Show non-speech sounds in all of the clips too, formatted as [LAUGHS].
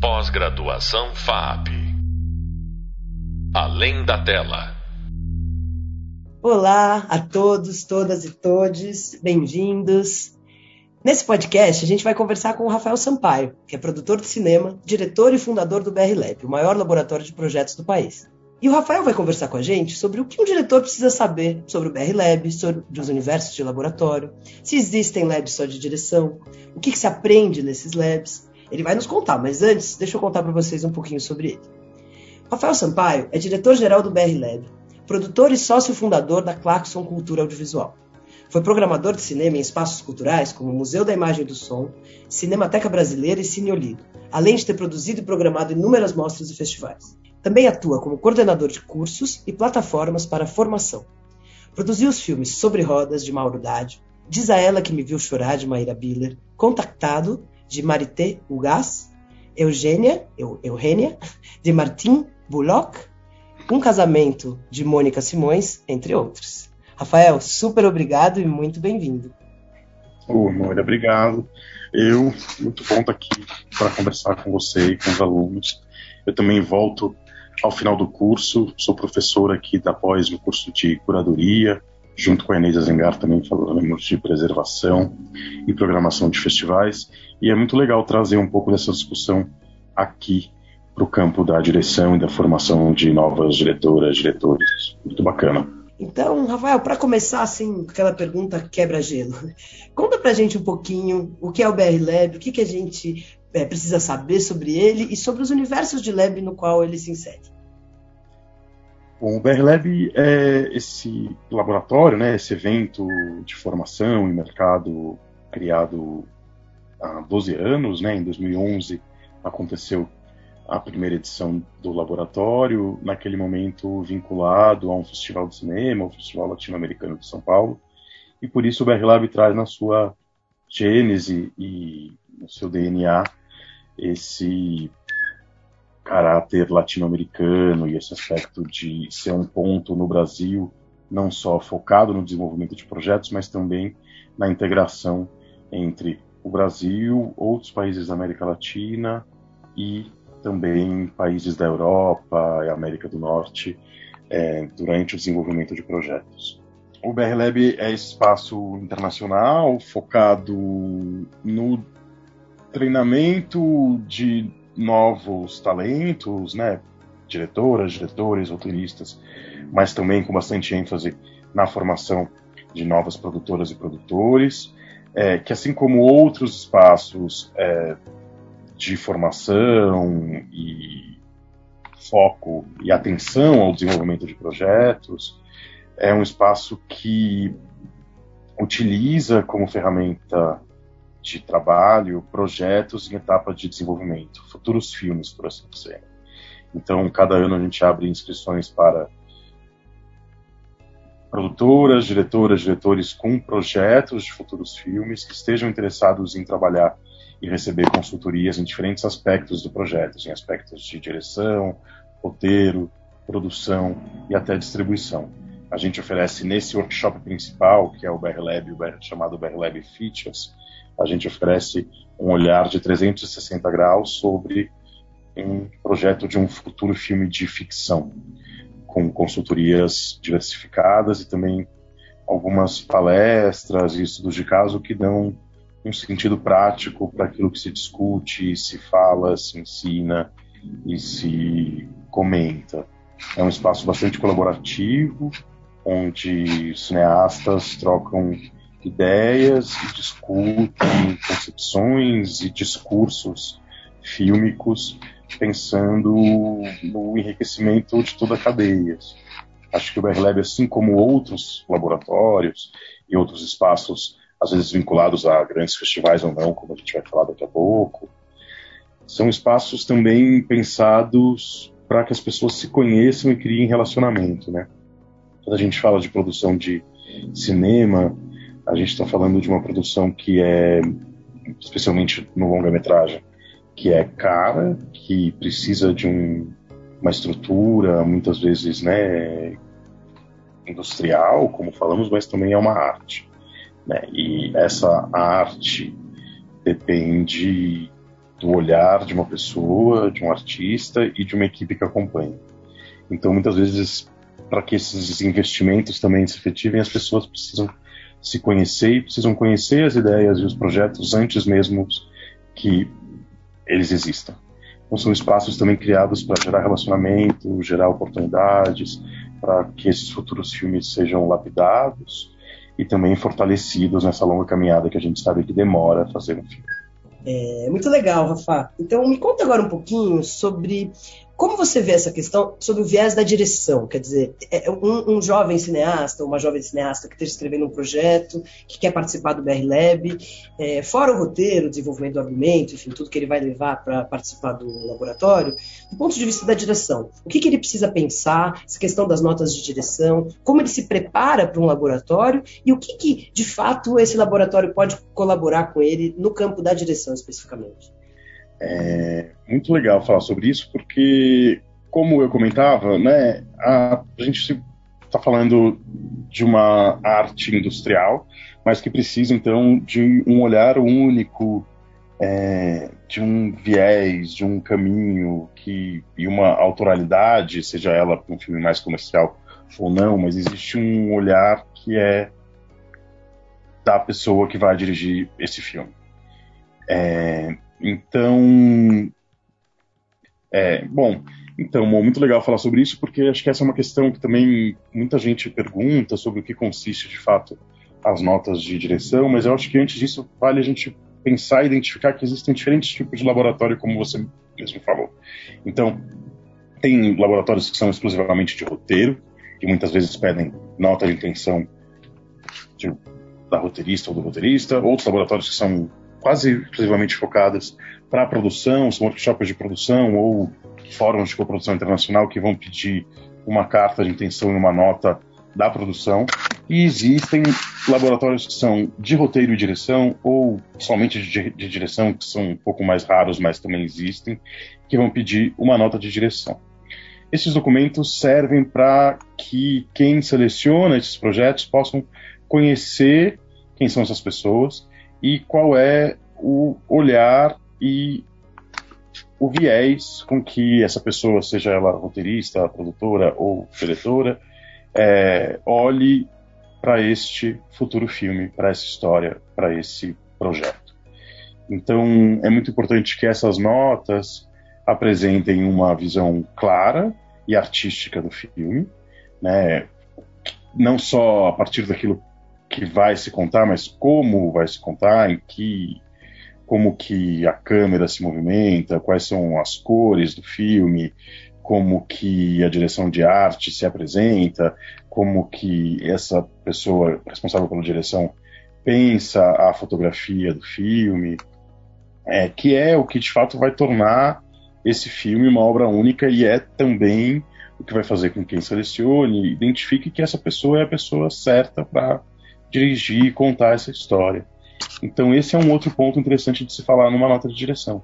Pós-graduação FAP. Além da tela. Olá a todos, todas e todes, bem-vindos. Nesse podcast, a gente vai conversar com o Rafael Sampaio, que é produtor de cinema, diretor e fundador do BR Lab, o maior laboratório de projetos do país. E o Rafael vai conversar com a gente sobre o que um diretor precisa saber sobre o BR Lab, sobre os universos de laboratório, se existem labs só de direção, o que, que se aprende nesses labs. Ele vai nos contar, mas antes, deixa eu contar para vocês um pouquinho sobre ele. Rafael Sampaio é diretor-geral do BR Lab, produtor e sócio fundador da Claxon Cultura Audiovisual. Foi programador de cinema em espaços culturais como Museu da Imagem e do Som, Cinemateca Brasileira e Cine Olido, além de ter produzido e programado inúmeras mostras e festivais. Também atua como coordenador de cursos e plataformas para formação. Produziu os filmes Sobre Rodas, de Mauro Dádio, Diz a Ela Que Me Viu Chorar, de Maíra Biller, Contactado, de Marité Ugas, Eugênia, Eu, Eugênia, de Martin Bullock, Um Casamento, de Mônica Simões, entre outros. Rafael, super obrigado e muito bem-vindo. Oh, muito obrigado. Eu, muito bom estar aqui para conversar com você e com os alunos. Eu também volto ao final do curso, sou professor aqui da pós no curso de curadoria, junto com a Inês Azengar também falamos de preservação e programação de festivais, e é muito legal trazer um pouco dessa discussão aqui para o campo da direção e da formação de novas diretoras, diretores. Muito bacana. Então, Rafael, para começar assim, aquela pergunta quebra-gelo, conta para a gente um pouquinho o que é o BR Lab, o que, que a gente é, precisa saber sobre ele e sobre os universos de Lab no qual ele se insere. Bom, o BR Lab é esse laboratório, né, esse evento de formação e mercado criado há 12 anos, né, em 2011 aconteceu a primeira edição do laboratório, naquele momento vinculado a um festival de cinema, o Festival Latino-Americano de São Paulo, e por isso o BR Lab traz na sua gênese e no seu DNA esse caráter latino-americano e esse aspecto de ser um ponto no Brasil não só focado no desenvolvimento de projetos, mas também na integração entre o Brasil, outros países da América Latina e também países da Europa e América do Norte é, durante o desenvolvimento de projetos. O BR Lab é espaço internacional focado no treinamento de novos talentos, né? Diretoras, diretores, roteiristas, mas também com bastante ênfase na formação de novas produtoras e produtores, é, que assim como outros espaços é, de formação e foco e atenção ao desenvolvimento de projetos, é um espaço que utiliza como ferramenta de trabalho, projetos em etapa de desenvolvimento, futuros filmes, por assim dizer. Então, cada ano a gente abre inscrições para produtoras, diretoras, diretores com projetos de futuros filmes que estejam interessados em trabalhar e receber consultorias em diferentes aspectos do projeto, em aspectos de direção, roteiro, produção e até distribuição. A gente oferece nesse workshop principal, que é o BR chamado BR Features, a gente oferece um olhar de 360 graus sobre um projeto de um futuro filme de ficção, com consultorias diversificadas e também algumas palestras e estudos de caso que dão um sentido prático para aquilo que se discute, se fala, se ensina e se comenta. É um espaço bastante colaborativo, onde cineastas trocam ideias e discutem concepções e discursos fílmicos pensando no enriquecimento de toda a cadeia. Acho que o BRLab, assim como outros laboratórios e outros espaços, às vezes vinculados a grandes festivais ou não, como a gente vai falar daqui a pouco, são espaços também pensados para que as pessoas se conheçam e criem relacionamento, né? Quando a gente fala de produção de cinema, a gente está falando de uma produção que é, especialmente no longa-metragem, que é cara, que precisa de um, uma estrutura, muitas vezes, né, industrial, como falamos, mas também é uma arte. Né? E essa arte depende do olhar de uma pessoa, de um artista e de uma equipe que acompanha. Então, muitas vezes, para que esses investimentos também se efetivem, as pessoas precisam se conhecer e precisam conhecer as ideias e os projetos antes mesmo que eles existam. Então, são espaços também criados para gerar relacionamento, gerar oportunidades, para que esses futuros filmes sejam lapidados e também fortalecidos nessa longa caminhada que a gente sabe que demora fazer um filme. É muito legal, Rafa. Então me conta agora um pouquinho sobre como você vê essa questão sobre o viés da direção? Quer dizer, é um, um jovem cineasta, uma jovem cineasta que esteja escrevendo um projeto, que quer participar do BR Lab, é, fora o roteiro, o desenvolvimento do argumento, enfim, tudo que ele vai levar para participar do laboratório, do ponto de vista da direção, o que, que ele precisa pensar, essa questão das notas de direção, como ele se prepara para um laboratório e o que, que, de fato, esse laboratório pode colaborar com ele no campo da direção especificamente? É muito legal falar sobre isso, porque, como eu comentava, né, a, gente está falando de uma arte industrial, mas que precisa, então, de um olhar único, é, de um viés, de um caminho que, e uma autoralidade, seja ela um filme mais comercial ou não, mas existe um olhar que é da pessoa que vai dirigir esse filme. É, então, é, bom, então, muito legal falar sobre isso, porque acho que essa é uma questão que também muita gente pergunta sobre o que consiste de fato as notas de direção, mas eu acho que antes disso vale a gente pensar e identificar que existem diferentes tipos de laboratório, como você mesmo falou. Então, tem laboratórios que são exclusivamente de roteiro, que muitas vezes pedem nota de intenção de, da roteirista ou do roteirista, outros laboratórios que são quase exclusivamente focadas para a produção, são workshops de produção ou fóruns de coprodução internacional que vão pedir uma carta de intenção e uma nota da produção. E existem laboratórios que são de roteiro e direção, ou somente de, de direção, que são um pouco mais raros, mas também existem, que vão pedir uma nota de direção. Esses documentos servem para que quem seleciona esses projetos possam conhecer quem são essas pessoas e qual é o olhar e o viés com que essa pessoa, seja ela roteirista, produtora ou diretora, é, olhe para este futuro filme, para essa história, para esse projeto. Então, é muito importante que essas notas apresentem uma visão clara e artística do filme, né? não só a partir daquilo que vai se contar, mas como vai se contar, em que como que a câmera se movimenta, quais são as cores do filme, como que a direção de arte se apresenta, como que essa pessoa responsável pela direção pensa a fotografia do filme, é, que é o que de fato vai tornar esse filme uma obra única e é também o que vai fazer com que quem selecione identifique que essa pessoa é a pessoa certa para dirigir e contar essa história. Então esse é um outro ponto interessante de se falar numa nota de direção.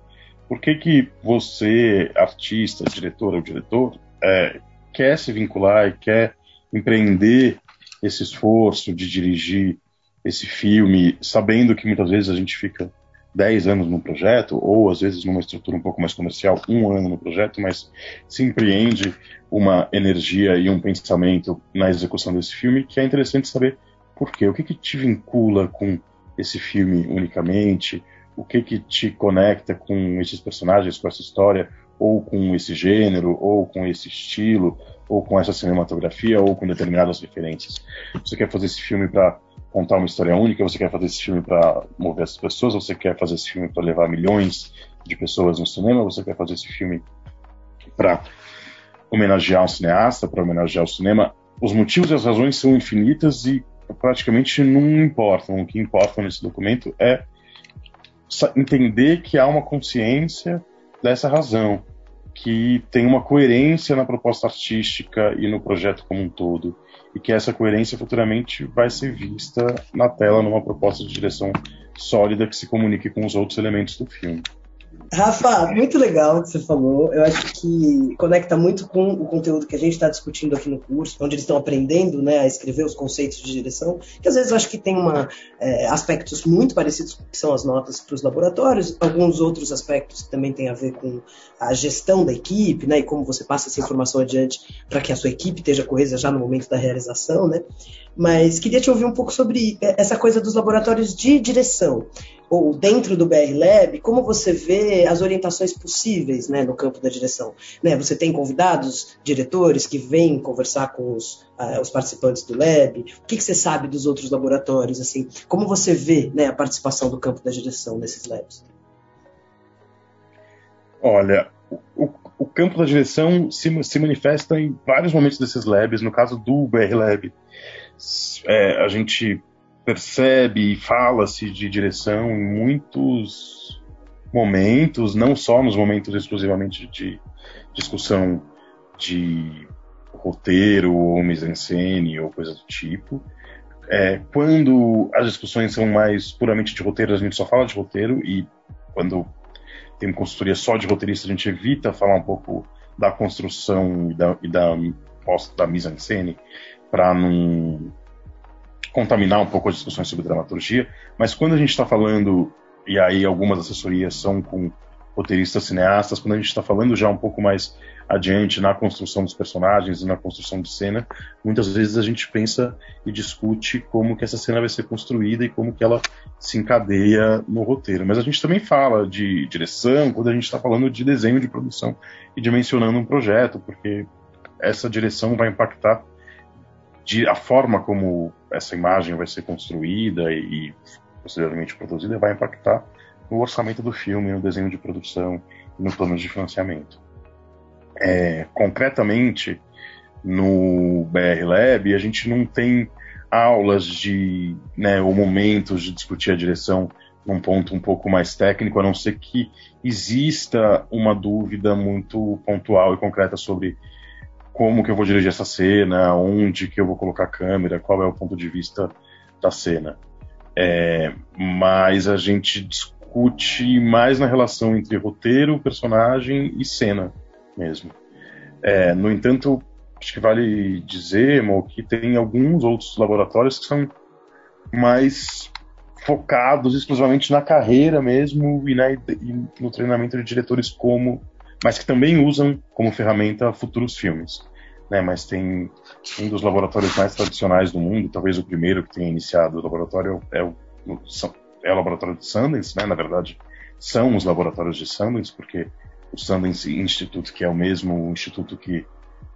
Por que, que você, artista, diretor ou diretor, é, quer se vincular e quer empreender esse esforço de dirigir esse filme, sabendo que muitas vezes a gente fica 10 anos no projeto, ou às vezes numa estrutura um pouco mais comercial, um ano no projeto, mas se empreende uma energia e um pensamento na execução desse filme, que é interessante saber por quê? O que, que te vincula com esse filme unicamente? O que, que te conecta com esses personagens, com essa história, ou com esse gênero, ou com esse estilo, ou com essa cinematografia, ou com determinadas referências? Você quer fazer esse filme para contar uma história única? Você quer fazer esse filme para mover as pessoas? Você quer fazer esse filme para levar milhões de pessoas no cinema? Você quer fazer esse filme para homenagear um cineasta, para homenagear o cinema? Os motivos e as razões são infinitas e praticamente não importam. O que importa nesse documento é entender que há uma consciência dessa razão, que tem uma coerência na proposta artística e no projeto como um todo, e que essa coerência futuramente vai ser vista na tela numa proposta de direção sólida que se comunique com os outros elementos do filme. Rafa, muito legal o que você falou. Eu acho que conecta muito com o conteúdo que a gente está discutindo aqui no curso, onde eles estão aprendendo né, a escrever os conceitos de direção, que às vezes eu acho que tem uma, é, aspectos muito parecidos com que são as notas para os laboratórios, alguns outros aspectos que também têm a ver com a gestão da equipe, né, e como você passa essa informação adiante para que a sua equipe esteja coesa já no momento da realização, né? Mas queria te ouvir um pouco sobre essa coisa dos laboratórios de direção ou dentro do BR Lab, como você vê as orientações possíveis né, no campo da direção? Né, você tem convidados, diretores que vêm conversar com os, uh, os participantes do Lab? O que, que, você sabe dos outros laboratórios? Assim, como você vê né, a participação do campo da direção nesses labs? Olha, o, o campo da direção se, se, manifesta em vários momentos desses labs. No caso do BR Lab, é, a gente percebe e fala-se de direção em muitos momentos, não só nos momentos exclusivamente de discussão de roteiro ou mise-en-scène ou coisa do tipo. É, quando as discussões são mais puramente de roteiro, a gente só fala de roteiro e quando tem consultoria só de roteirista, a gente evita falar um pouco da construção e da, e da, da mise-en-scène para não contaminar um pouco as discussões sobre dramaturgia, mas quando a gente está falando, e aí algumas assessorias são com roteiristas cineastas, quando a gente está falando já um pouco mais adiante na construção dos personagens e na construção de cena, muitas vezes a gente pensa e discute como que essa cena vai ser construída e como que ela se encadeia no roteiro. Mas a gente também fala de direção quando a gente está falando de desenho de produção e dimensionando um projeto, porque essa direção vai impactar de, a forma como essa imagem vai ser construída e, e posteriormente produzida vai impactar no orçamento do filme, no desenho de produção e no plano de financiamento. É, concretamente, no BR Lab, a gente não tem aulas de, né, ou momentos de discutir a direção num ponto um pouco mais técnico, a não ser que exista uma dúvida muito pontual e concreta sobre como que eu vou dirigir essa cena, onde que eu vou colocar a câmera, qual é o ponto de vista da cena. É, mas a gente discute mais na relação entre roteiro, personagem e cena mesmo. É, no entanto, acho que vale dizer, Mo, que tem alguns outros laboratórios que são mais focados exclusivamente na carreira mesmo e, na, e no treinamento de diretores como mas que também usam como ferramenta futuros filmes. Né, mas tem um dos laboratórios mais tradicionais do mundo, talvez o primeiro que tenha iniciado o laboratório é o, é o laboratório de Sundance, né, na verdade são os laboratórios de Sundance, porque o Sundance Institute, que é o mesmo instituto que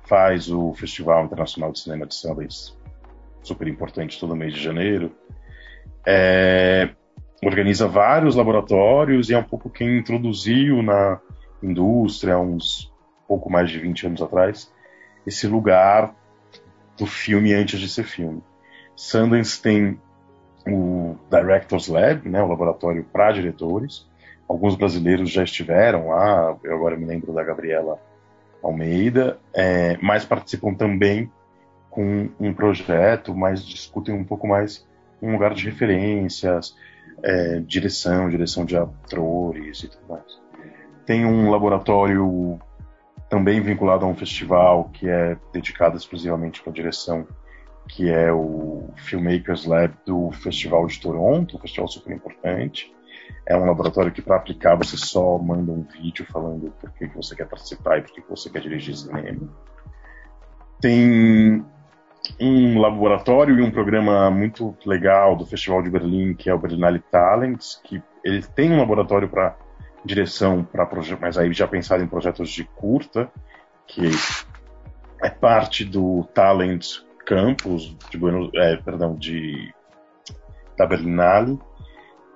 faz o Festival Internacional de Cinema de Sundance, super importante todo mês de janeiro, é, organiza vários laboratórios e é um pouco quem introduziu na indústria, uns pouco mais de 20 anos atrás, esse lugar do filme antes de ser filme. Sundance tem o Directors Lab, né, o laboratório para diretores. Alguns brasileiros já estiveram lá, eu agora me lembro da Gabriela Almeida, é, mas participam também com um projeto, mas discutem um pouco mais um lugar de referências, é, direção, direção de atores e tudo mais. Tem um laboratório também vinculado a um festival que é dedicado exclusivamente para direção, que é o Filmmakers Lab do Festival de Toronto, um festival super importante. É um laboratório que, para aplicar, você só manda um vídeo falando por que, você quer participar e por que, que você quer dirigir cinema. Tem um laboratório e um programa muito legal do Festival de Berlim, que é o Berlinale Talents, que ele tem um laboratório para direção para mas aí já pensado em projetos de curta, que é parte do Talent Campus de Buenos, é, perdão, de da Berlinale,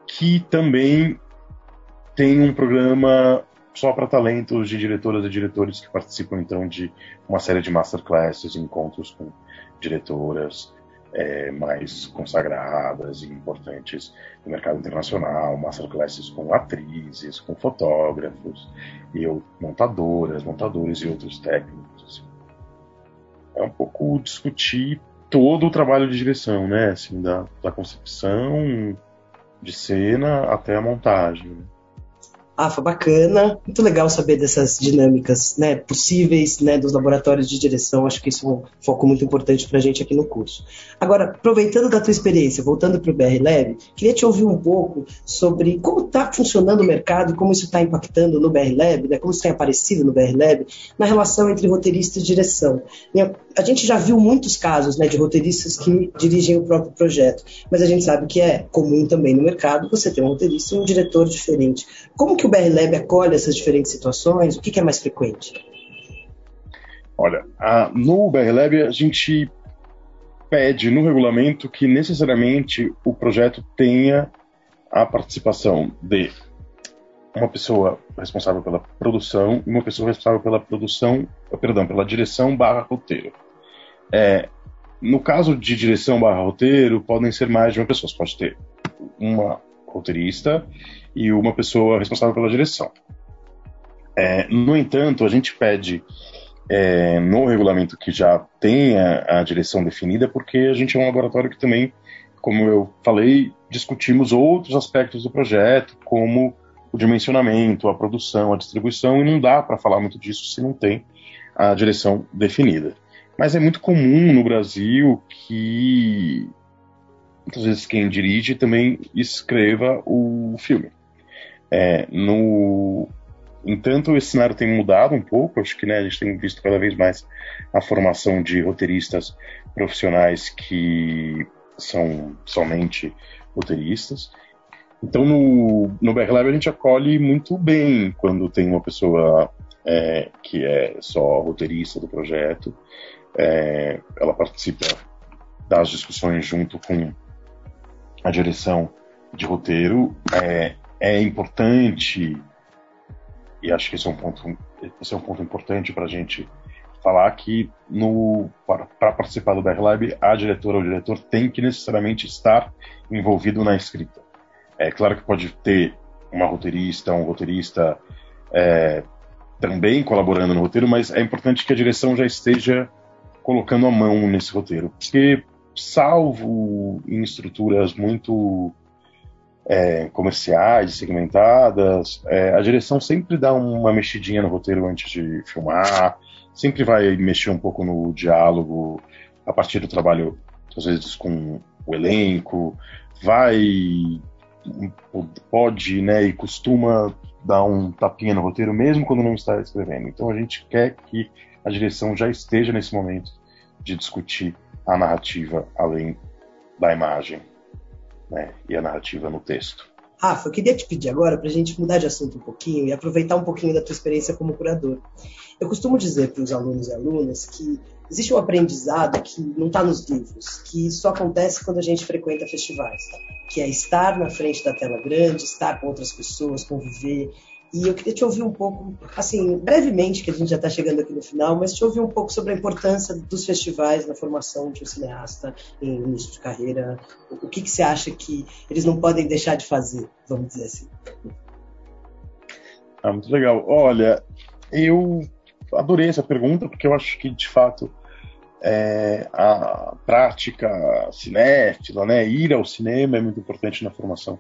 que também tem um programa só para talentos de diretoras e diretores que participam então de uma série de masterclasses, encontros com diretoras, é, mais consagradas e importantes no mercado internacional, masterclasses com atrizes, com fotógrafos, e montadoras, montadores e outros técnicos. Assim. É um pouco discutir todo o trabalho de direção, né? Assim, da, da concepção de cena até a montagem. Né? Rafa, bacana. Muito legal saber dessas dinâmicas né, possíveis né, dos laboratórios de direção. Acho que isso é um foco muito importante para a gente aqui no curso. Agora, aproveitando da tua experiência, voltando para o BR Lab, queria te ouvir um pouco sobre como está funcionando o mercado, como isso está impactando no BR Lab, né, como isso tem aparecido no BR Lab, na relação entre roteirista e direção. A gente já viu muitos casos né, de roteiristas que dirigem o próprio projeto, mas a gente sabe que é comum também no mercado você ter um roteirista e um diretor diferente. Como que o BR Lab acolhe essas diferentes situações? O que, que é mais frequente? Olha, a, no BR Lab a gente pede no regulamento que necessariamente o projeto tenha a participação de uma pessoa responsável pela produção e uma pessoa responsável pela produção, perdão, pela direção barra roteiro. É, no caso de direção barra roteiro, podem ser mais de uma pessoa. Você pode ter uma roteirista e uma pessoa responsável pela direção. É, no entanto, a gente pede é, no regulamento que já tenha a direção definida, porque a gente é um laboratório que também, como eu falei, discutimos outros aspectos do projeto, como o dimensionamento, a produção, a distribuição, e não dá para falar muito disso se não tem a direção definida. Mas é muito comum no Brasil que muitas vezes quem dirige também escreva o filme. É, no entanto, esse cenário tem mudado um pouco. Acho que né, a gente tem visto cada vez mais a formação de roteiristas profissionais que são somente roteiristas. Então, no, no Lab, a gente acolhe muito bem quando tem uma pessoa é, que é só roteirista do projeto. É, ela participa das discussões junto com a direção de roteiro. É, é importante, e acho que esse é um ponto, esse é um ponto importante para a gente falar que para participar do BR Lab, a diretora ou diretor tem que necessariamente estar envolvido na escrita. É claro que pode ter uma roteirista, um roteirista é, também colaborando no roteiro, mas é importante que a direção já esteja colocando a mão nesse roteiro, porque salvo em estruturas muito é, comerciais, segmentadas, é, a direção sempre dá uma mexidinha no roteiro antes de filmar, sempre vai mexer um pouco no diálogo a partir do trabalho, às vezes com o elenco, vai pode né, e costuma dar um tapinha no roteiro mesmo quando não está escrevendo. Então a gente quer que a direção já esteja nesse momento de discutir a narrativa além da imagem né, e a narrativa no texto. Rafa, eu queria te pedir agora para a gente mudar de assunto um pouquinho e aproveitar um pouquinho da tua experiência como curador. Eu costumo dizer para os alunos e alunas que existe um aprendizado que não está nos livros, que só acontece quando a gente frequenta festivais, que é estar na frente da tela grande, estar com outras pessoas, conviver. E eu queria te ouvir um pouco, assim, brevemente, que a gente já está chegando aqui no final, mas te ouvir um pouco sobre a importância dos festivais na formação de um cineasta em início de carreira. O que, que você acha que eles não podem deixar de fazer, vamos dizer assim? Ah, muito legal. Olha, eu adorei essa pergunta, porque eu acho que, de fato, é, a prática cinéfila, né, ir ao cinema é muito importante na formação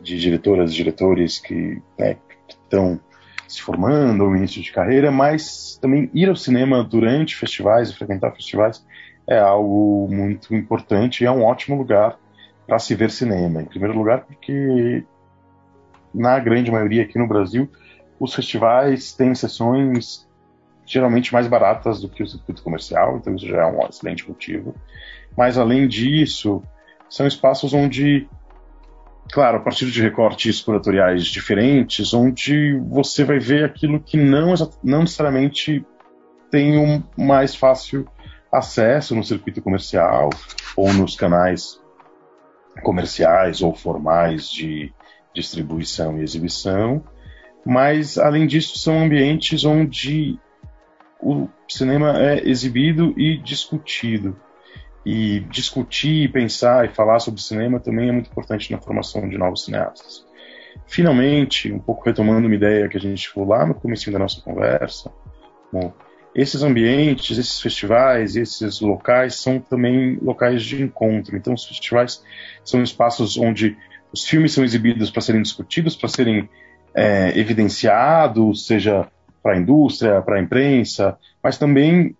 de diretoras e diretores que né, estão se formando ou início de carreira, mas também ir ao cinema durante festivais e frequentar festivais é algo muito importante e é um ótimo lugar para se ver cinema. Em primeiro lugar, porque na grande maioria aqui no Brasil, os festivais têm sessões geralmente mais baratas do que o circuito comercial, então isso já é um excelente motivo. Mas além disso, são espaços onde, claro, a partir de recortes curatoriais diferentes, onde você vai ver aquilo que não, não necessariamente tem um mais fácil acesso no circuito comercial ou nos canais comerciais ou formais de distribuição e exibição, mas além disso são ambientes onde o cinema é exibido e discutido. E discutir, pensar e falar sobre cinema também é muito importante na formação de novos cineastas. Finalmente, um pouco retomando uma ideia que a gente falou lá no começo da nossa conversa, bom, esses ambientes, esses festivais, esses locais são também locais de encontro. Então, os festivais são espaços onde os filmes são exibidos para serem discutidos, para serem é, evidenciado, seja para a indústria, para a imprensa, mas também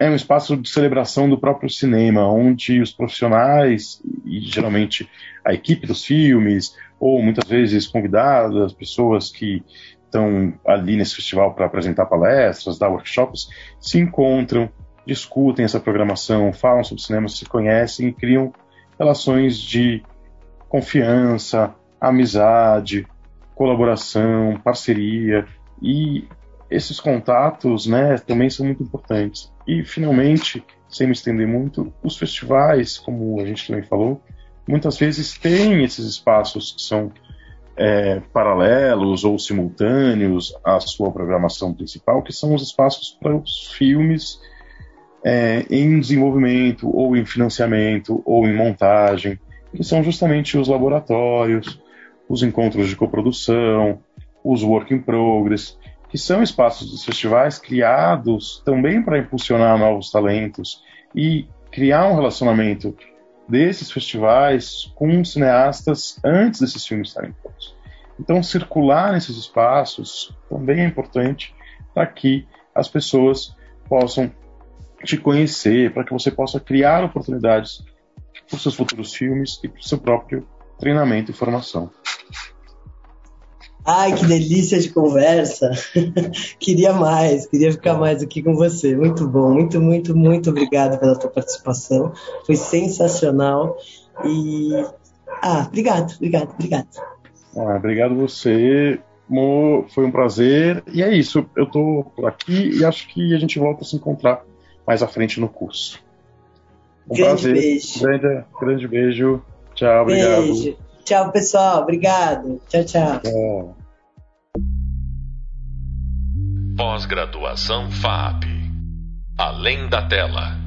é um espaço de celebração do próprio cinema, onde os profissionais, e geralmente a equipe dos filmes, ou muitas vezes convidadas, pessoas que estão ali nesse festival para apresentar palestras, dar workshops, se encontram, discutem essa programação, falam sobre cinema, se conhecem e criam relações de confiança, amizade, colaboração, parceria e esses contatos, né, também são muito importantes. E finalmente, sem me estender muito, os festivais, como a gente também falou, muitas vezes têm esses espaços que são é, paralelos ou simultâneos à sua programação principal, que são os espaços para os filmes é, em desenvolvimento, ou em financiamento, ou em montagem, que são justamente os laboratórios, os encontros de coprodução, os work in progress, que são espaços dos festivais criados também para impulsionar novos talentos e criar um relacionamento desses festivais com cineastas antes desses filmes estarem prontos. Então, circular nesses espaços também é importante para que as pessoas possam te conhecer, para que você possa criar oportunidades para os seus futuros filmes e para o seu próprio treinamento e formação. Ai, que delícia de conversa. [LAUGHS] queria mais, queria ficar mais aqui com você. Muito bom, muito, muito, muito obrigado pela tua participação. Foi sensacional. E. Ah, obrigado, obrigado, obrigado. Ah, obrigado você. Mo, foi um prazer. E é isso. Eu tô por aqui e acho que a gente volta a se encontrar mais à frente no curso. Um grande prazer. beijo. Grande, grande beijo. Tchau, obrigado. Tchau, pessoal. Obrigado. Tchau, tchau. tchau. Pós-graduação FAP. Além da tela.